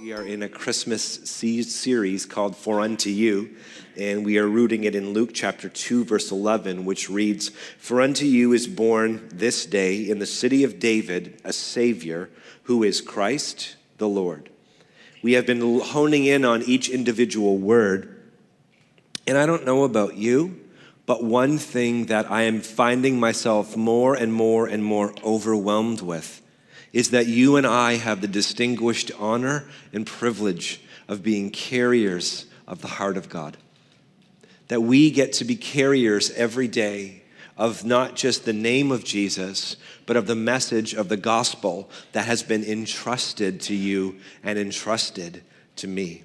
We are in a Christmas series called For Unto You, and we are rooting it in Luke chapter 2, verse 11, which reads For unto you is born this day in the city of David a Savior who is Christ the Lord. We have been honing in on each individual word, and I don't know about you, but one thing that I am finding myself more and more and more overwhelmed with is that you and I have the distinguished honor and privilege of being carriers of the heart of God. That we get to be carriers every day of not just the name of Jesus, but of the message of the gospel that has been entrusted to you and entrusted to me.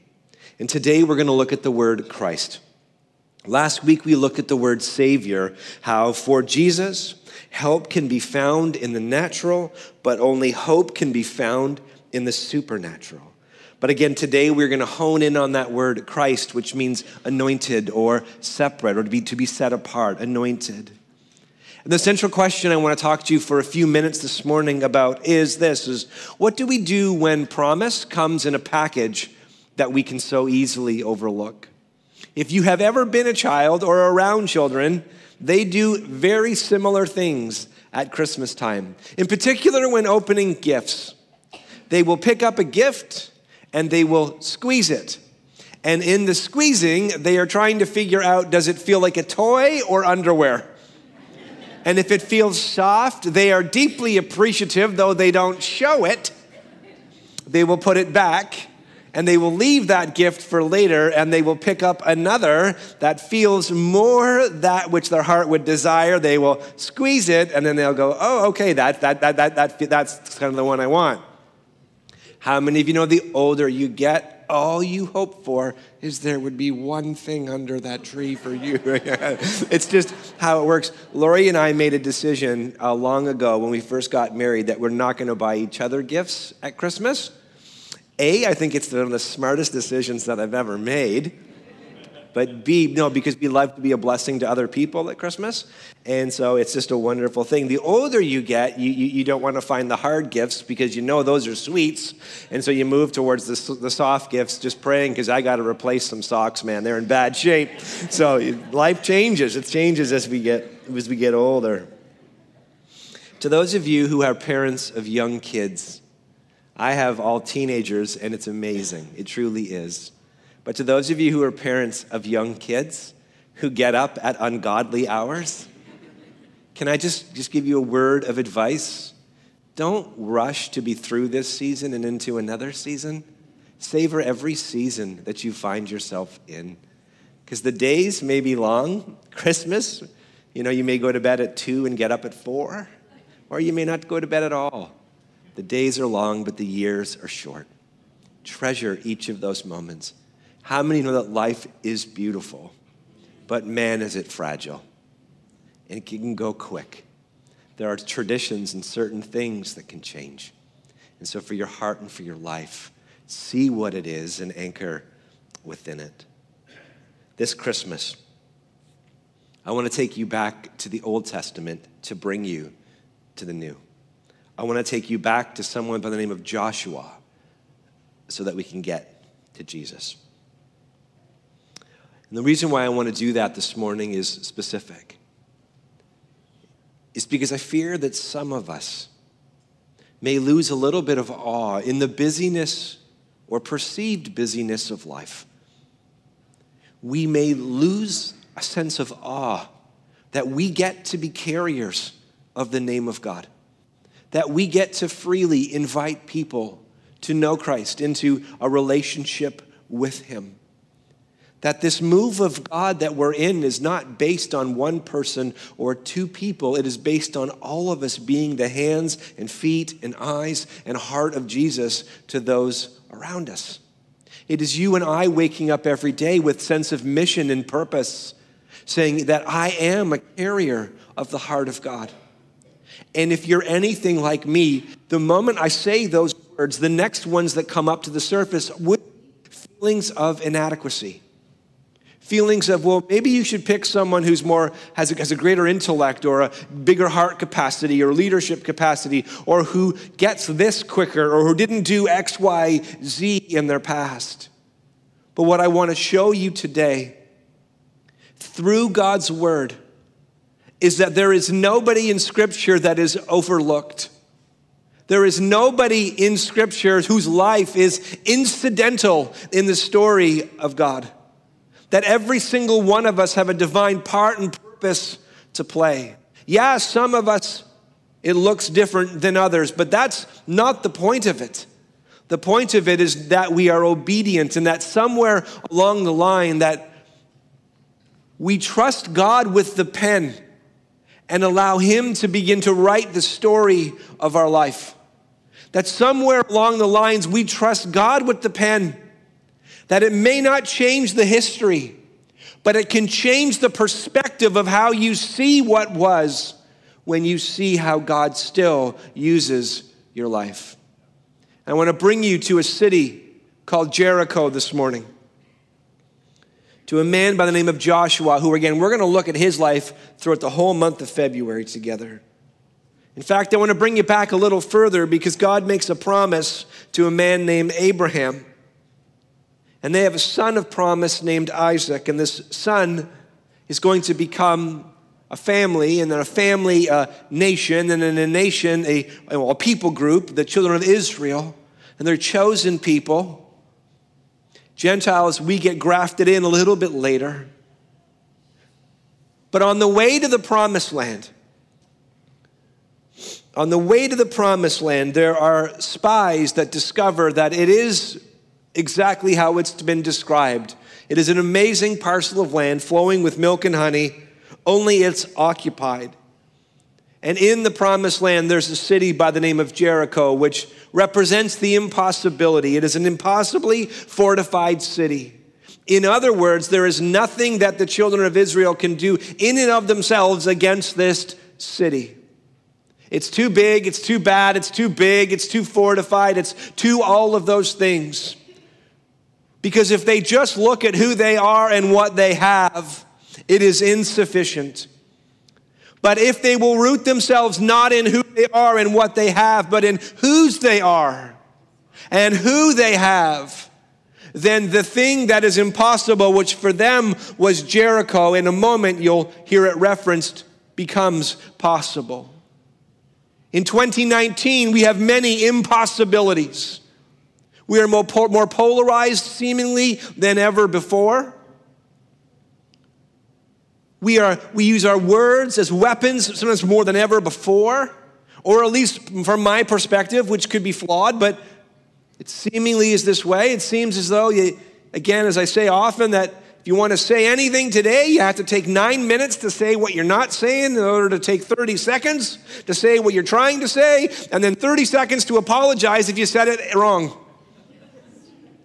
And today we're going to look at the word Christ. Last week we looked at the word Savior, how for Jesus, Help can be found in the natural, but only hope can be found in the supernatural. But again, today we're going to hone in on that word Christ, which means anointed or separate or to be, to be set apart, anointed. And the central question I want to talk to you for a few minutes this morning about is this is what do we do when promise comes in a package that we can so easily overlook? If you have ever been a child or around children, they do very similar things at Christmas time. In particular, when opening gifts, they will pick up a gift and they will squeeze it. And in the squeezing, they are trying to figure out does it feel like a toy or underwear? And if it feels soft, they are deeply appreciative, though they don't show it. They will put it back and they will leave that gift for later and they will pick up another that feels more that which their heart would desire. They will squeeze it and then they'll go, oh, okay, that, that, that, that, that, that's kind of the one I want. How many of you know the older you get, all you hope for is there would be one thing under that tree for you. it's just how it works. Lori and I made a decision uh, long ago when we first got married that we're not going to buy each other gifts at Christmas a, I think it's one of the smartest decisions that I've ever made. But B, no, because we love to be a blessing to other people at Christmas. And so it's just a wonderful thing. The older you get, you, you, you don't want to find the hard gifts because you know those are sweets. And so you move towards the, the soft gifts, just praying because I got to replace some socks, man. They're in bad shape. So life changes. It changes as we get, as we get older. To those of you who are parents of young kids, I have all teenagers, and it's amazing. It truly is. But to those of you who are parents of young kids who get up at ungodly hours, can I just, just give you a word of advice? Don't rush to be through this season and into another season. Savor every season that you find yourself in. Because the days may be long. Christmas, you know, you may go to bed at two and get up at four, or you may not go to bed at all. The days are long, but the years are short. Treasure each of those moments. How many know that life is beautiful, but man, is it fragile? And it can go quick. There are traditions and certain things that can change. And so, for your heart and for your life, see what it is and anchor within it. This Christmas, I want to take you back to the Old Testament to bring you to the New. I want to take you back to someone by the name of Joshua so that we can get to Jesus. And the reason why I want to do that this morning is specific. Is because I fear that some of us may lose a little bit of awe in the busyness or perceived busyness of life. We may lose a sense of awe that we get to be carriers of the name of God that we get to freely invite people to know Christ, into a relationship with Him. That this move of God that we're in is not based on one person or two people. It is based on all of us being the hands and feet and eyes and heart of Jesus to those around us. It is you and I waking up every day with sense of mission and purpose, saying that I am a carrier of the heart of God. And if you're anything like me, the moment I say those words, the next ones that come up to the surface would feelings of inadequacy, Feelings of, well, maybe you should pick someone who's more, has a, has a greater intellect or a bigger heart capacity or leadership capacity or who gets this quicker or who didn't do X, Y, Z in their past. But what I want to show you today through God's word is that there is nobody in Scripture that is overlooked. There is nobody in Scripture whose life is incidental in the story of God. That every single one of us have a divine part and purpose to play. Yeah, some of us, it looks different than others, but that's not the point of it. The point of it is that we are obedient and that somewhere along the line that we trust God with the pen and allow Him to begin to write the story of our life. That somewhere along the lines we trust God with the pen, that it may not change the history, but it can change the perspective of how you see what was when you see how God still uses your life. I want to bring you to a city called Jericho this morning to a man by the name of Joshua, who, again, we're going to look at his life throughout the whole month of February together. In fact, I want to bring you back a little further because God makes a promise to a man named Abraham. And they have a son of promise named Isaac. And this son is going to become a family, and then a family a nation, and then a nation, a, a people group, the children of Israel. And they're chosen people. Gentiles, we get grafted in a little bit later. But on the way to the promised land, on the way to the promised land, there are spies that discover that it is exactly how it's been described. It is an amazing parcel of land flowing with milk and honey, only it's occupied. And in the promised land, there's a city by the name of Jericho, which represents the impossibility. It is an impossibly fortified city. In other words, there is nothing that the children of Israel can do in and of themselves against this city. It's too big, it's too bad, it's too big, it's too fortified, it's too all of those things. Because if they just look at who they are and what they have, it is insufficient. But if they will root themselves not in who they are and what they have, but in whose they are and who they have, then the thing that is impossible, which for them was Jericho, in a moment you'll hear it referenced, becomes possible. In 2019, we have many impossibilities. We are more, more polarized, seemingly, than ever before. We, are, we use our words as weapons, sometimes more than ever before, or at least from my perspective, which could be flawed, but it seemingly is this way. It seems as though, you, again, as I say often, that if you want to say anything today, you have to take nine minutes to say what you're not saying in order to take 30 seconds to say what you're trying to say, and then 30 seconds to apologize if you said it wrong.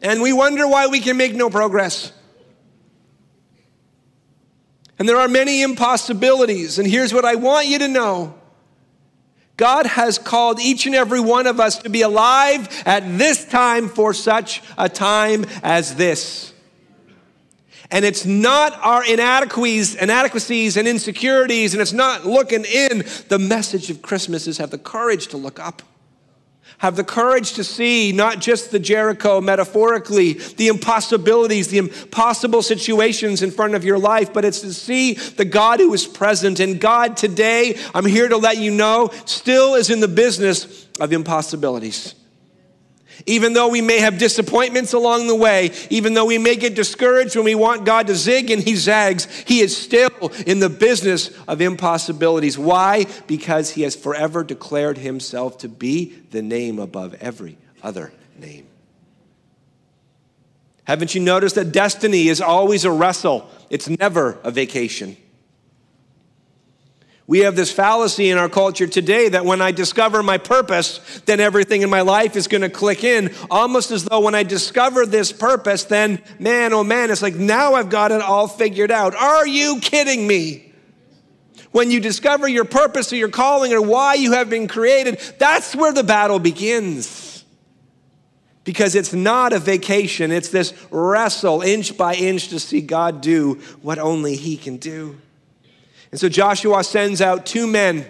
And we wonder why we can make no progress. And there are many impossibilities. And here's what I want you to know God has called each and every one of us to be alive at this time for such a time as this. And it's not our inadequacies, inadequacies and insecurities, and it's not looking in. The message of Christmas is have the courage to look up. Have the courage to see not just the Jericho metaphorically, the impossibilities, the impossible situations in front of your life, but it's to see the God who is present. And God today, I'm here to let you know, still is in the business of impossibilities. Even though we may have disappointments along the way, even though we may get discouraged when we want God to zig and he zags, he is still in the business of impossibilities. Why? Because he has forever declared himself to be the name above every other name. Haven't you noticed that destiny is always a wrestle? It's never a vacation. We have this fallacy in our culture today that when I discover my purpose, then everything in my life is going to click in, almost as though when I discover this purpose, then man, oh man, it's like now I've got it all figured out. Are you kidding me? When you discover your purpose or your calling or why you have been created, that's where the battle begins. because it's not a vacation, it's this wrestle inch by inch to see God do what only He can do. And so Joshua sends out two men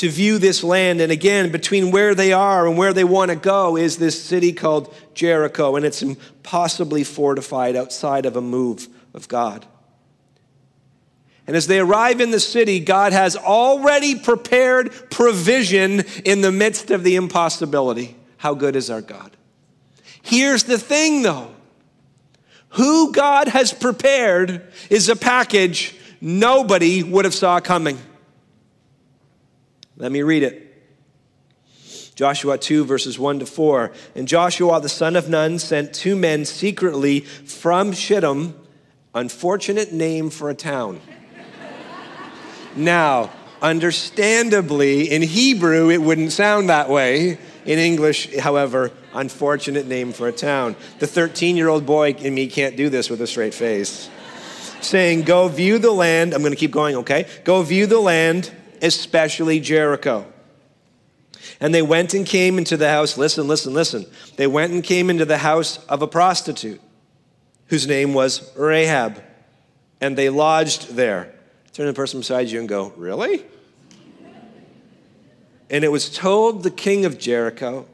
to view this land. And again, between where they are and where they want to go is this city called Jericho, and it's impossibly fortified outside of a move of God. And as they arrive in the city, God has already prepared provision in the midst of the impossibility. How good is our God? Here's the thing though who God has prepared is a package nobody would have saw coming. Let me read it. Joshua 2, verses 1 to 4. And Joshua the son of Nun sent two men secretly from Shittim, unfortunate name for a town. now, understandably, in Hebrew, it wouldn't sound that way. In English, however, unfortunate name for a town. The 13 year old boy in me can't do this with a straight face. Saying, Go view the land. I'm going to keep going, okay? Go view the land especially Jericho. And they went and came into the house, listen, listen, listen. They went and came into the house of a prostitute whose name was Rahab, and they lodged there. Turn to the person beside you and go, Really? And it was told the king of Jericho,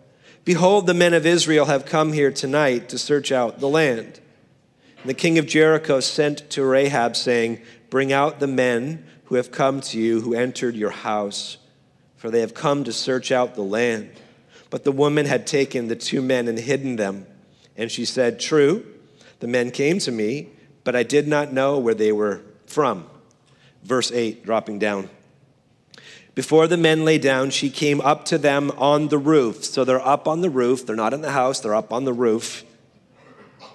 Behold, the men of Israel have come here tonight to search out the land. And the king of Jericho sent to Rahab, saying, Bring out the men who have come to you, who entered your house, for they have come to search out the land. But the woman had taken the two men and hidden them. And she said, True, the men came to me, but I did not know where they were from. Verse 8, dropping down. Before the men lay down, she came up to them on the roof. So they're up on the roof. They're not in the house, they're up on the roof.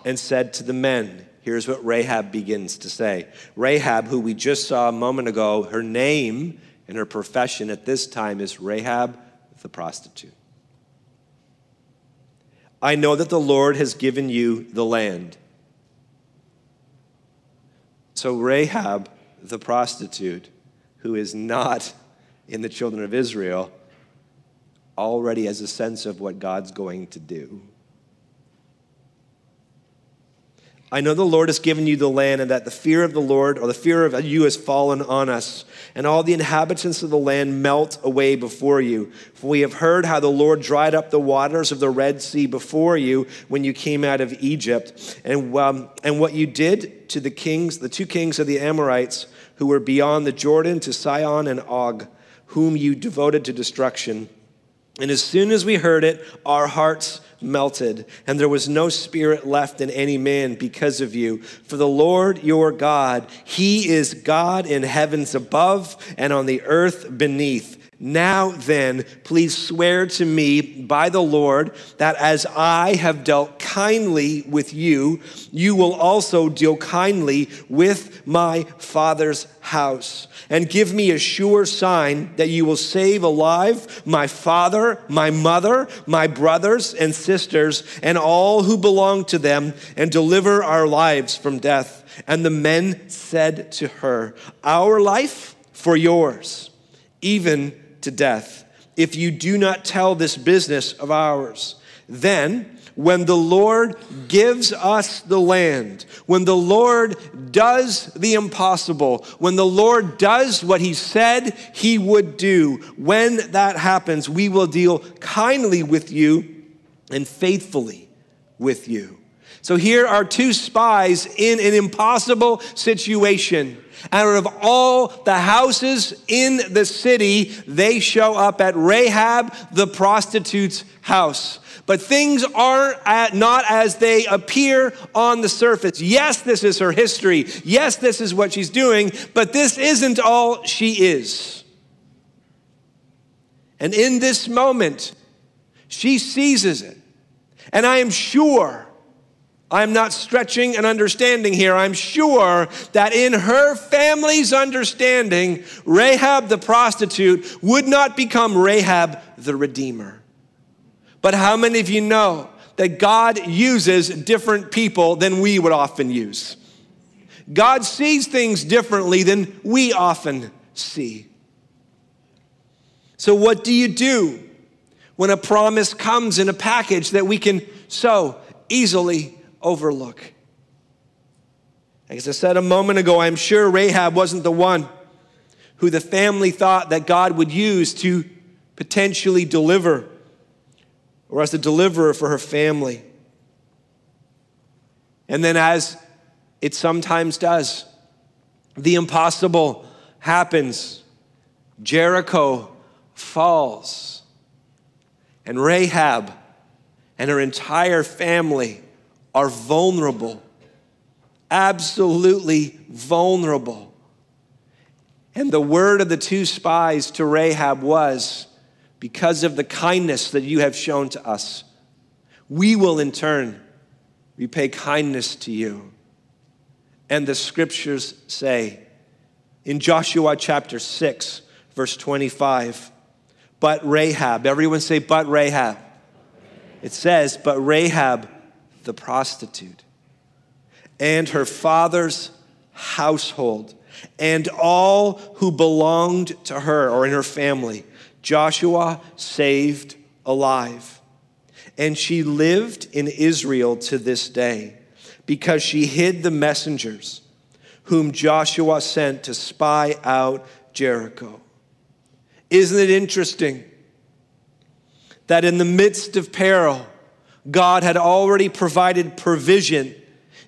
And said to the men, Here's what Rahab begins to say. Rahab, who we just saw a moment ago, her name and her profession at this time is Rahab the prostitute. I know that the Lord has given you the land. So, Rahab the prostitute, who is not in the children of Israel, already has a sense of what God's going to do. I know the Lord has given you the land, and that the fear of the Lord or the fear of you has fallen on us, and all the inhabitants of the land melt away before you. For we have heard how the Lord dried up the waters of the Red Sea before you when you came out of Egypt, and, um, and what you did to the kings, the two kings of the Amorites who were beyond the Jordan, to Sihon and Og, whom you devoted to destruction. And as soon as we heard it, our hearts melted, and there was no spirit left in any man because of you. For the Lord your God, He is God in heavens above and on the earth beneath. Now then, please swear to me by the Lord that as I have dealt kindly with you, you will also deal kindly with my father's house. And give me a sure sign that you will save alive my father, my mother, my brothers and sisters, and all who belong to them, and deliver our lives from death. And the men said to her, Our life for yours, even to death if you do not tell this business of ours. Then, when the Lord gives us the land, when the Lord does the impossible, when the Lord does what he said he would do, when that happens, we will deal kindly with you and faithfully with you. So here are two spies in an impossible situation. Out of all the houses in the city, they show up at Rahab the prostitute's house. But things are not as they appear on the surface. Yes, this is her history. Yes, this is what she's doing, but this isn't all she is. And in this moment, she seizes it. And I am sure I'm not stretching an understanding here. I'm sure that in her family's understanding, Rahab the prostitute would not become Rahab the redeemer. But how many of you know that God uses different people than we would often use? God sees things differently than we often see. So, what do you do when a promise comes in a package that we can so easily overlook. As I said a moment ago, I'm sure Rahab wasn't the one who the family thought that God would use to potentially deliver or as a deliverer for her family. And then, as it sometimes does, the impossible happens. Jericho falls. And Rahab and her entire family are vulnerable, absolutely vulnerable. And the word of the two spies to Rahab was, Because of the kindness that you have shown to us, we will in turn repay kindness to you. And the scriptures say in Joshua chapter 6, verse 25, but Rahab, everyone say, but Rahab. It says, but Rahab, the prostitute, and her father's household, and all who belonged to her or in her family, Joshua saved alive. And she lived in Israel to this day because she hid the messengers whom Joshua sent to spy out Jericho. Isn't it interesting that in the midst of peril, God had already provided provision?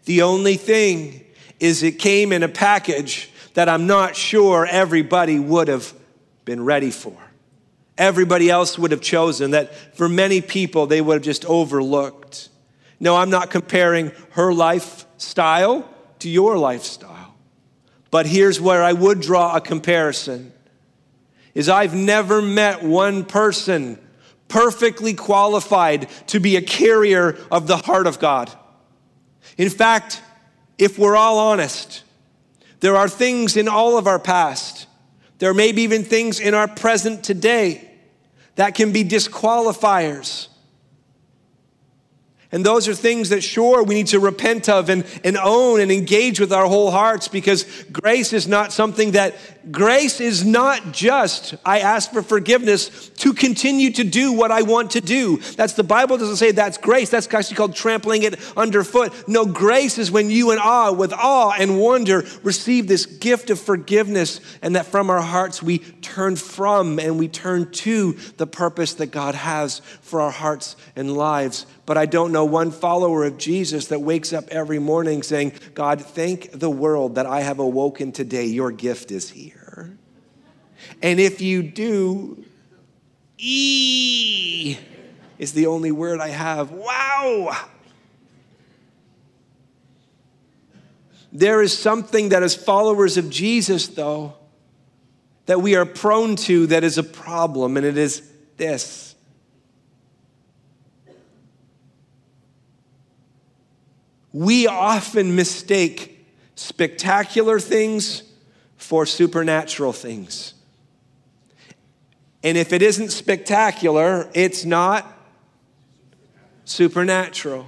The only thing is, it came in a package that I'm not sure everybody would have been ready for. Everybody else would have chosen that for many people they would have just overlooked. No, I'm not comparing her lifestyle to your lifestyle. But here's where I would draw a comparison is I've never met one person perfectly qualified to be a carrier of the heart of God. In fact, if we're all honest, there are things in all of our past, there may be even things in our present today that can be disqualifiers and those are things that, sure, we need to repent of and, and own and engage with our whole hearts because grace is not something that, grace is not just, I ask for forgiveness to continue to do what I want to do. That's the Bible doesn't say that's grace. That's actually called trampling it underfoot. No, grace is when you and I, with awe and wonder, receive this gift of forgiveness and that from our hearts we turn from and we turn to the purpose that God has for our hearts and lives but I don't know one follower of Jesus that wakes up every morning saying, God, thank the world that I have awoken today. Your gift is here. And if you do, E is the only word I have. Wow. There is something that, as followers of Jesus, though, that we are prone to that is a problem, and it is this we often mistake spectacular things for supernatural things. And if it isn't spectacular, it's not supernatural.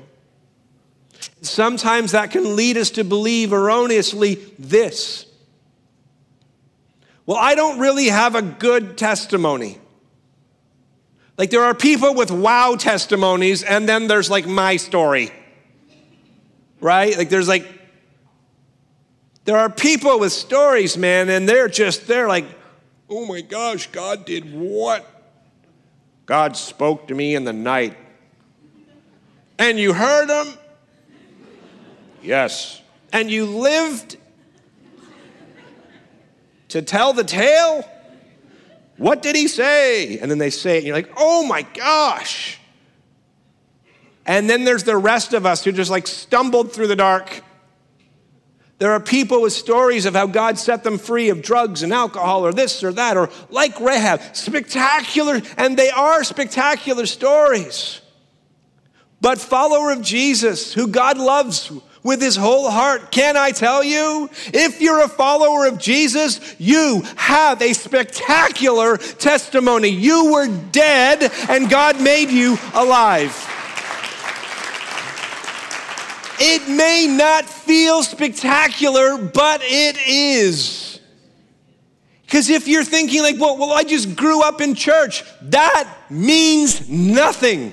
Sometimes that can lead us to believe erroneously this. Well, I don't really have a good testimony. Like there are people with wow testimonies, and then there's like my story right? Like there's like, there are people with stories, man, and they're just, they're like, oh my gosh, God did what? God spoke to me in the night. And you heard him? Yes. And you lived to tell the tale? What did he say? And then they say it, and you're like, oh my gosh. And then there's the rest of us who just like stumbled through the dark. There are people with stories of how God set them free of drugs and alcohol or this or that, or like Rahab, spectacular, and they are spectacular stories. But follower of Jesus, who God loves with his whole heart, can I tell you, if you're a follower of Jesus, you have a spectacular testimony. You were dead and God made you alive. It may not feel spectacular, but it is. Because if you're thinking, like, well, well, I just grew up in church, that means nothing.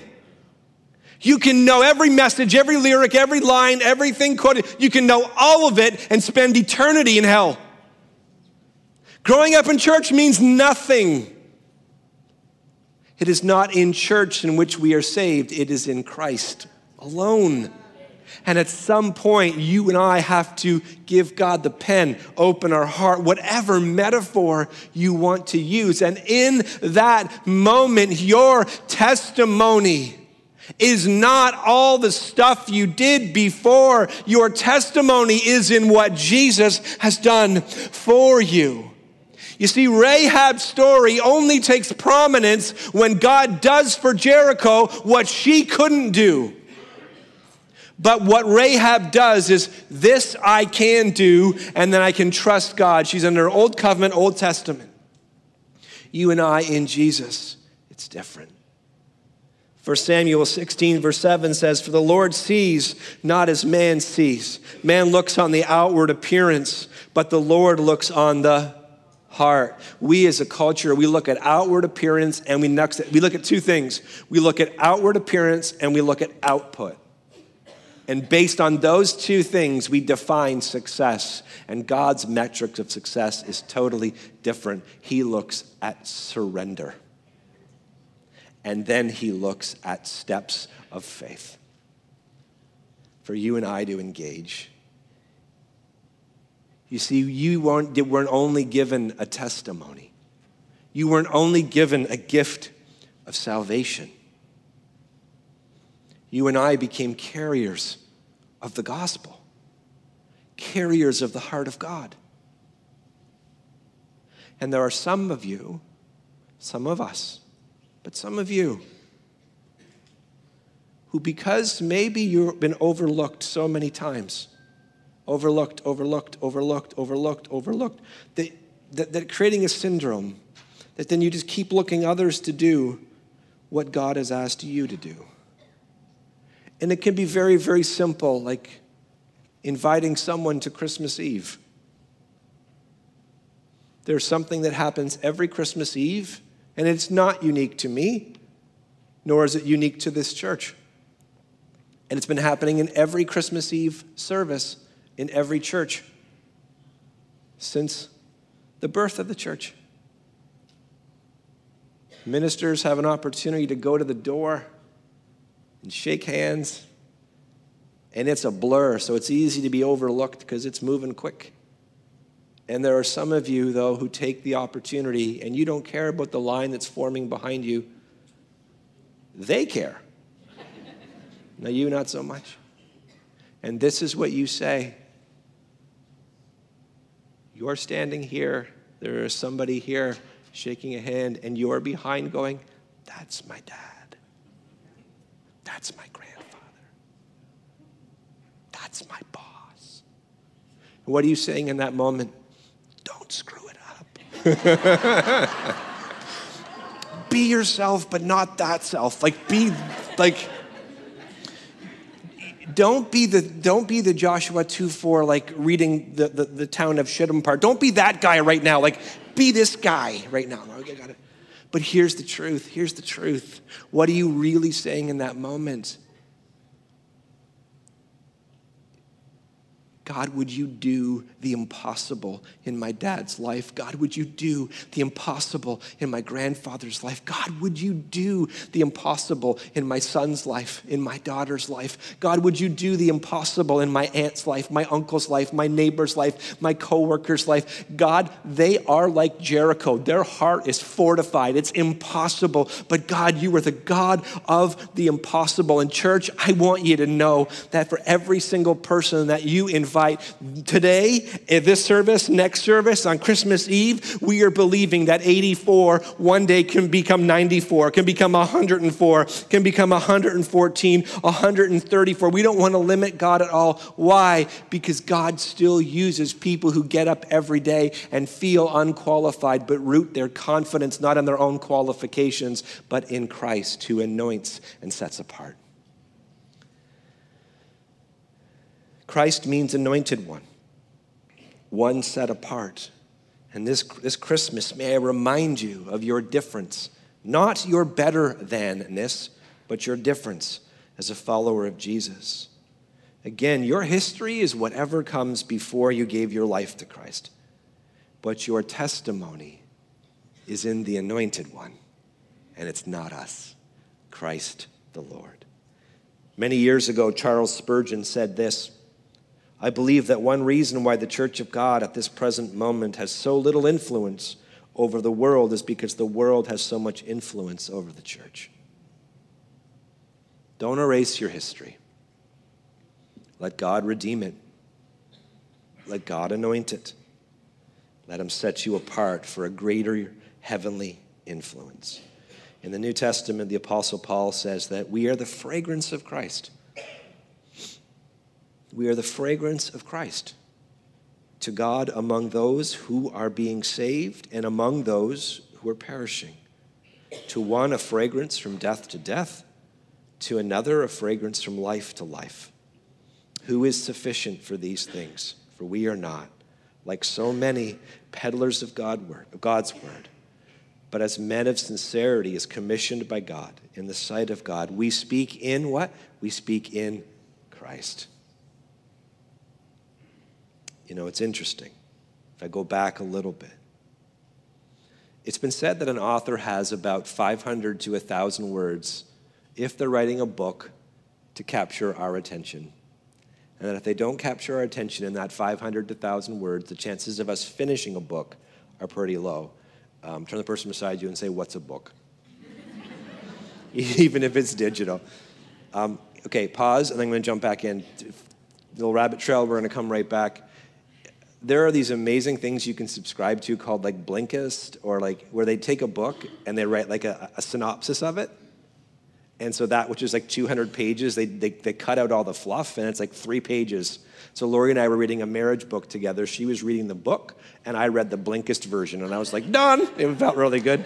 You can know every message, every lyric, every line, everything quoted. You can know all of it and spend eternity in hell. Growing up in church means nothing. It is not in church in which we are saved, it is in Christ alone. And at some point, you and I have to give God the pen, open our heart, whatever metaphor you want to use. And in that moment, your testimony is not all the stuff you did before. Your testimony is in what Jesus has done for you. You see, Rahab's story only takes prominence when God does for Jericho what she couldn't do. But what Rahab does is this I can do, and then I can trust God. She's under Old Covenant, Old Testament. You and I in Jesus, it's different. 1 Samuel 16, verse 7 says, For the Lord sees not as man sees. Man looks on the outward appearance, but the Lord looks on the heart. We as a culture, we look at outward appearance and we, next, we look at two things. We look at outward appearance and we look at output. And based on those two things, we define success. And God's metrics of success is totally different. He looks at surrender. And then he looks at steps of faith for you and I to engage. You see, you weren't, weren't only given a testimony, you weren't only given a gift of salvation. You and I became carriers of the gospel, carriers of the heart of God. And there are some of you, some of us, but some of you who, because maybe you've been overlooked so many times, overlooked, overlooked, overlooked, overlooked, overlooked, that, that, that creating a syndrome that then you just keep looking others to do what God has asked you to do. And it can be very, very simple, like inviting someone to Christmas Eve. There's something that happens every Christmas Eve and it's not unique to me, nor is it unique to this church. And it's been happening in every Christmas Eve service in every church since the birth of the church. Ministers have an opportunity to go to the door and shake hands, and it's a blur, so it's easy to be overlooked because it's moving quick. And there are some of you, though, who take the opportunity and you don't care about the line that's forming behind you. They care. now, you, not so much. And this is what you say You're standing here, there is somebody here shaking a hand, and you're behind going, That's my dad. That's my grandfather. That's my boss. what are you saying in that moment? Don't screw it up. be yourself, but not that self. Like, be like, don't be the don't be the Joshua 2 4, like reading the, the, the town of Shittim part. Don't be that guy right now. Like, be this guy right now. Okay, got it. But here's the truth. Here's the truth. What are you really saying in that moment? God, would you do the impossible in my dad's life? God, would you do the impossible in my grandfather's life? God, would you do the impossible in my son's life, in my daughter's life? God, would you do the impossible in my aunt's life, my uncle's life, my neighbor's life, my coworker's life? God, they are like Jericho. Their heart is fortified. It's impossible. But God, you are the God of the impossible. And church, I want you to know that for every single person that you invite, invite today, at this service, next service, on Christmas Eve, we are believing that 84 one day can become 94, can become 104, can become 114, 134. We don't want to limit God at all. Why? Because God still uses people who get up every day and feel unqualified, but root their confidence not in their own qualifications, but in Christ who anoints and sets apart. Christ means anointed one, one set apart. And this, this Christmas, may I remind you of your difference, not your better thanness, but your difference as a follower of Jesus. Again, your history is whatever comes before you gave your life to Christ, but your testimony is in the anointed one, and it's not us, Christ the Lord. Many years ago, Charles Spurgeon said this I believe that one reason why the Church of God at this present moment has so little influence over the world is because the world has so much influence over the church. Don't erase your history. Let God redeem it. Let God anoint it. Let Him set you apart for a greater heavenly influence. In the New Testament, the Apostle Paul says that we are the fragrance of Christ. We are the fragrance of Christ to God among those who are being saved and among those who are perishing. To one, a fragrance from death to death, to another, a fragrance from life to life. Who is sufficient for these things? For we are not, like so many peddlers of God's word, but as men of sincerity, as commissioned by God in the sight of God. We speak in what? We speak in Christ. You know, it's interesting. If I go back a little bit, it's been said that an author has about 500 to 1,000 words if they're writing a book to capture our attention. And that if they don't capture our attention in that 500 to 1,000 words, the chances of us finishing a book are pretty low. Um, turn the person beside you and say, What's a book? Even if it's digital. Um, okay, pause, and then I'm going to jump back in. Little rabbit trail, we're going to come right back there are these amazing things you can subscribe to called like Blinkist or like where they take a book and they write like a, a synopsis of it. And so that, which is like 200 pages, they, they, they cut out all the fluff and it's like three pages. So Lori and I were reading a marriage book together. She was reading the book and I read the Blinkist version and I was like, done. It felt really good.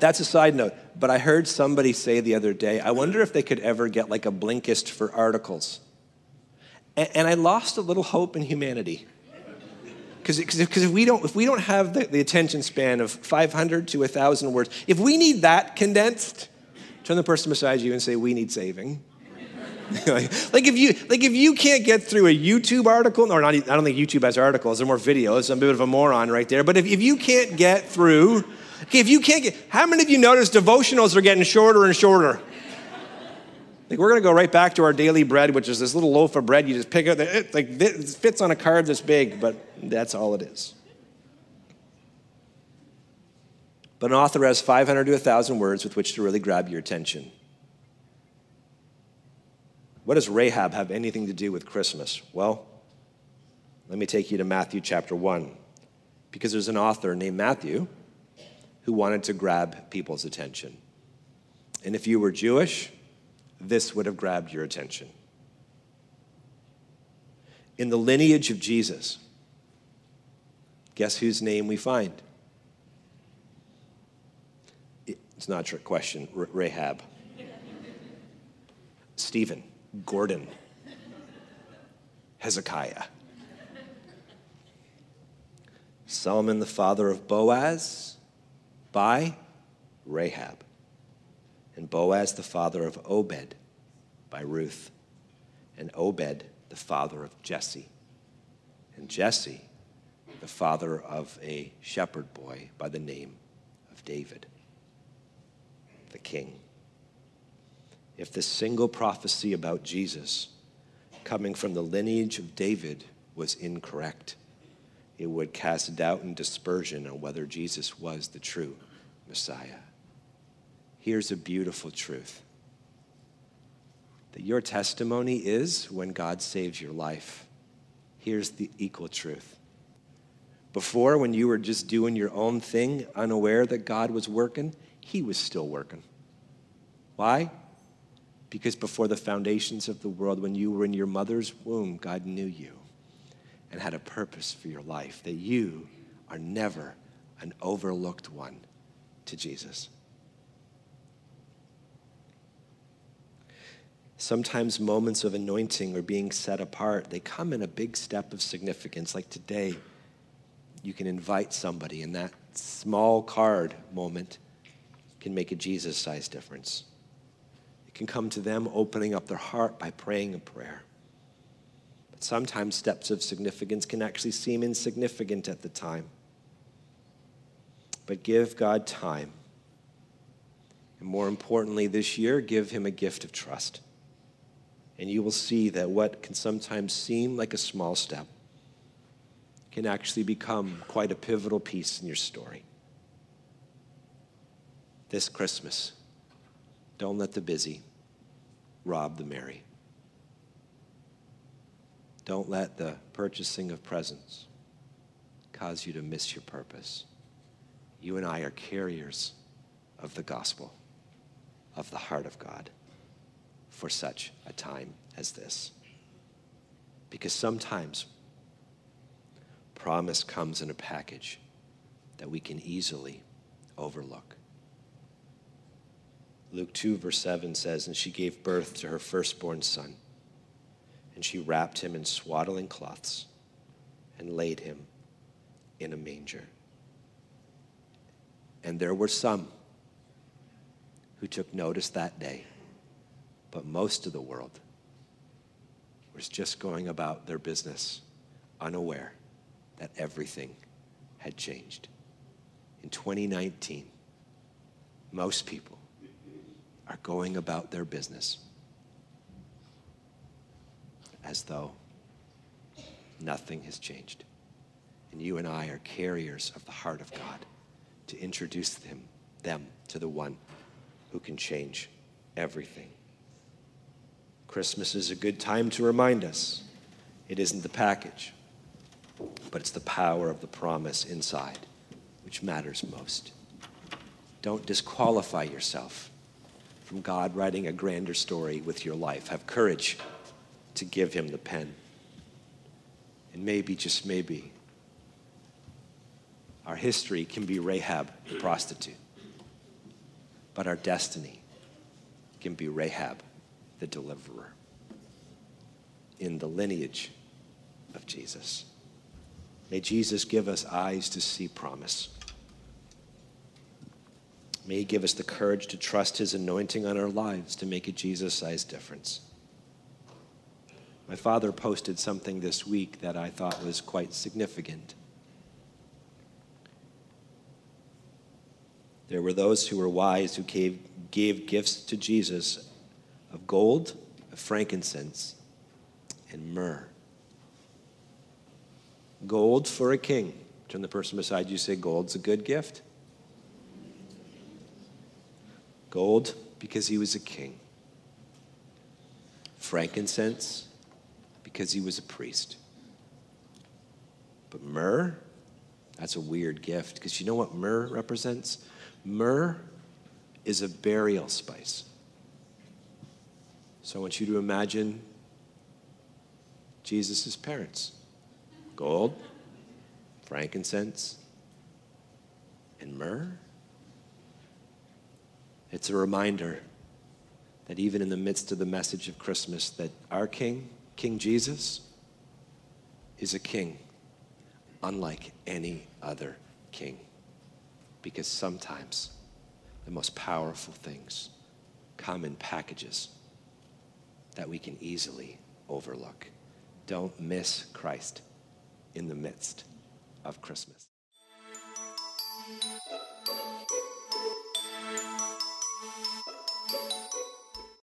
That's a side note. But I heard somebody say the other day, I wonder if they could ever get like a Blinkist for articles. And, and I lost a little hope in humanity. Because if we don't if we don't have the, the attention span of 500 to 1,000 words, if we need that condensed, turn the person beside you and say, "We need saving." like if you like if you can't get through a YouTube article, or not, I don't think YouTube has articles; they're more videos. I'm a bit of a moron right there. But if, if you can't get through, okay, if you can't get, how many of you notice devotionals are getting shorter and shorter? Like we're going to go right back to our daily bread, which is this little loaf of bread you just pick out. It, like it fits on a card this big, but that's all it is. But an author has 500 to 1,000 words with which to really grab your attention. What does Rahab have anything to do with Christmas? Well, let me take you to Matthew chapter 1, because there's an author named Matthew who wanted to grab people's attention. And if you were Jewish, this would have grabbed your attention. In the lineage of Jesus, guess whose name we find? It's not a trick question. Rahab. Stephen, Gordon, Hezekiah. Solomon, the father of Boaz, by Rahab and Boaz the father of Obed by Ruth, and Obed the father of Jesse, and Jesse the father of a shepherd boy by the name of David, the king. If this single prophecy about Jesus coming from the lineage of David was incorrect, it would cast doubt and dispersion on whether Jesus was the true Messiah here's a beautiful truth that your testimony is when God saves your life. Here's the equal truth. Before, when you were just doing your own thing, unaware that God was working, He was still working. Why? Because before the foundations of the world, when you were in your mother's womb, God knew you and had a purpose for your life, that you are never an overlooked one to Jesus. Sometimes moments of anointing or being set apart, they come in a big step of significance. Like today, you can invite somebody, and that small card moment can make a Jesus sized difference. It can come to them opening up their heart by praying a prayer. But sometimes steps of significance can actually seem insignificant at the time. But give God time. And more importantly, this year, give Him a gift of trust. And you will see that what can sometimes seem like a small step can actually become quite a pivotal piece in your story. This Christmas, don't let the busy rob the merry. Don't let the purchasing of presents cause you to miss your purpose. You and I are carriers of the gospel, of the heart of God, for such a time as this. Because sometimes promise comes in a package that we can easily overlook. Luke 2, verse 7 says, And she gave birth to her firstborn son, and she wrapped him in swaddling cloths and laid him in a manger. And there were some who took notice that day, but most of the world was just going about their business, unaware that everything had changed. In 2019, most people are going about their business as though nothing has changed. And you and I are carriers of the heart of God to introduce them, them to the one who can change everything. Christmas is a good time to remind us it isn't the package, but it's the power of the promise inside which matters most. Don't disqualify yourself from God writing a grander story with your life. Have courage to give Him the pen. And maybe, just maybe, our history can be Rahab the prostitute, but our destiny can be Rahab the deliverer in the lineage of Jesus. May Jesus give us eyes to see promise. May He give us the courage to trust His anointing on our lives to make a Jesus sized difference. My father posted something this week that I thought was quite significant. There were those who were wise who gave, gave gifts to Jesus of gold, of frankincense, and myrrh. Gold for a king. Turn the person beside you, say, Gold's a good gift. Gold, because he was a king. Frankincense, because he was a priest. But myrrh, that's a weird gift, because you know what myrrh represents? Myrrh is a burial spice. So I want you to imagine Jesus' parents gold, frankincense, and myrrh. It's a reminder that even in the midst of the message of Christmas, that our King, King Jesus, is a king unlike any other king. Because sometimes the most powerful things come in packages that we can easily overlook. Don't miss Christ in the midst of Christmas.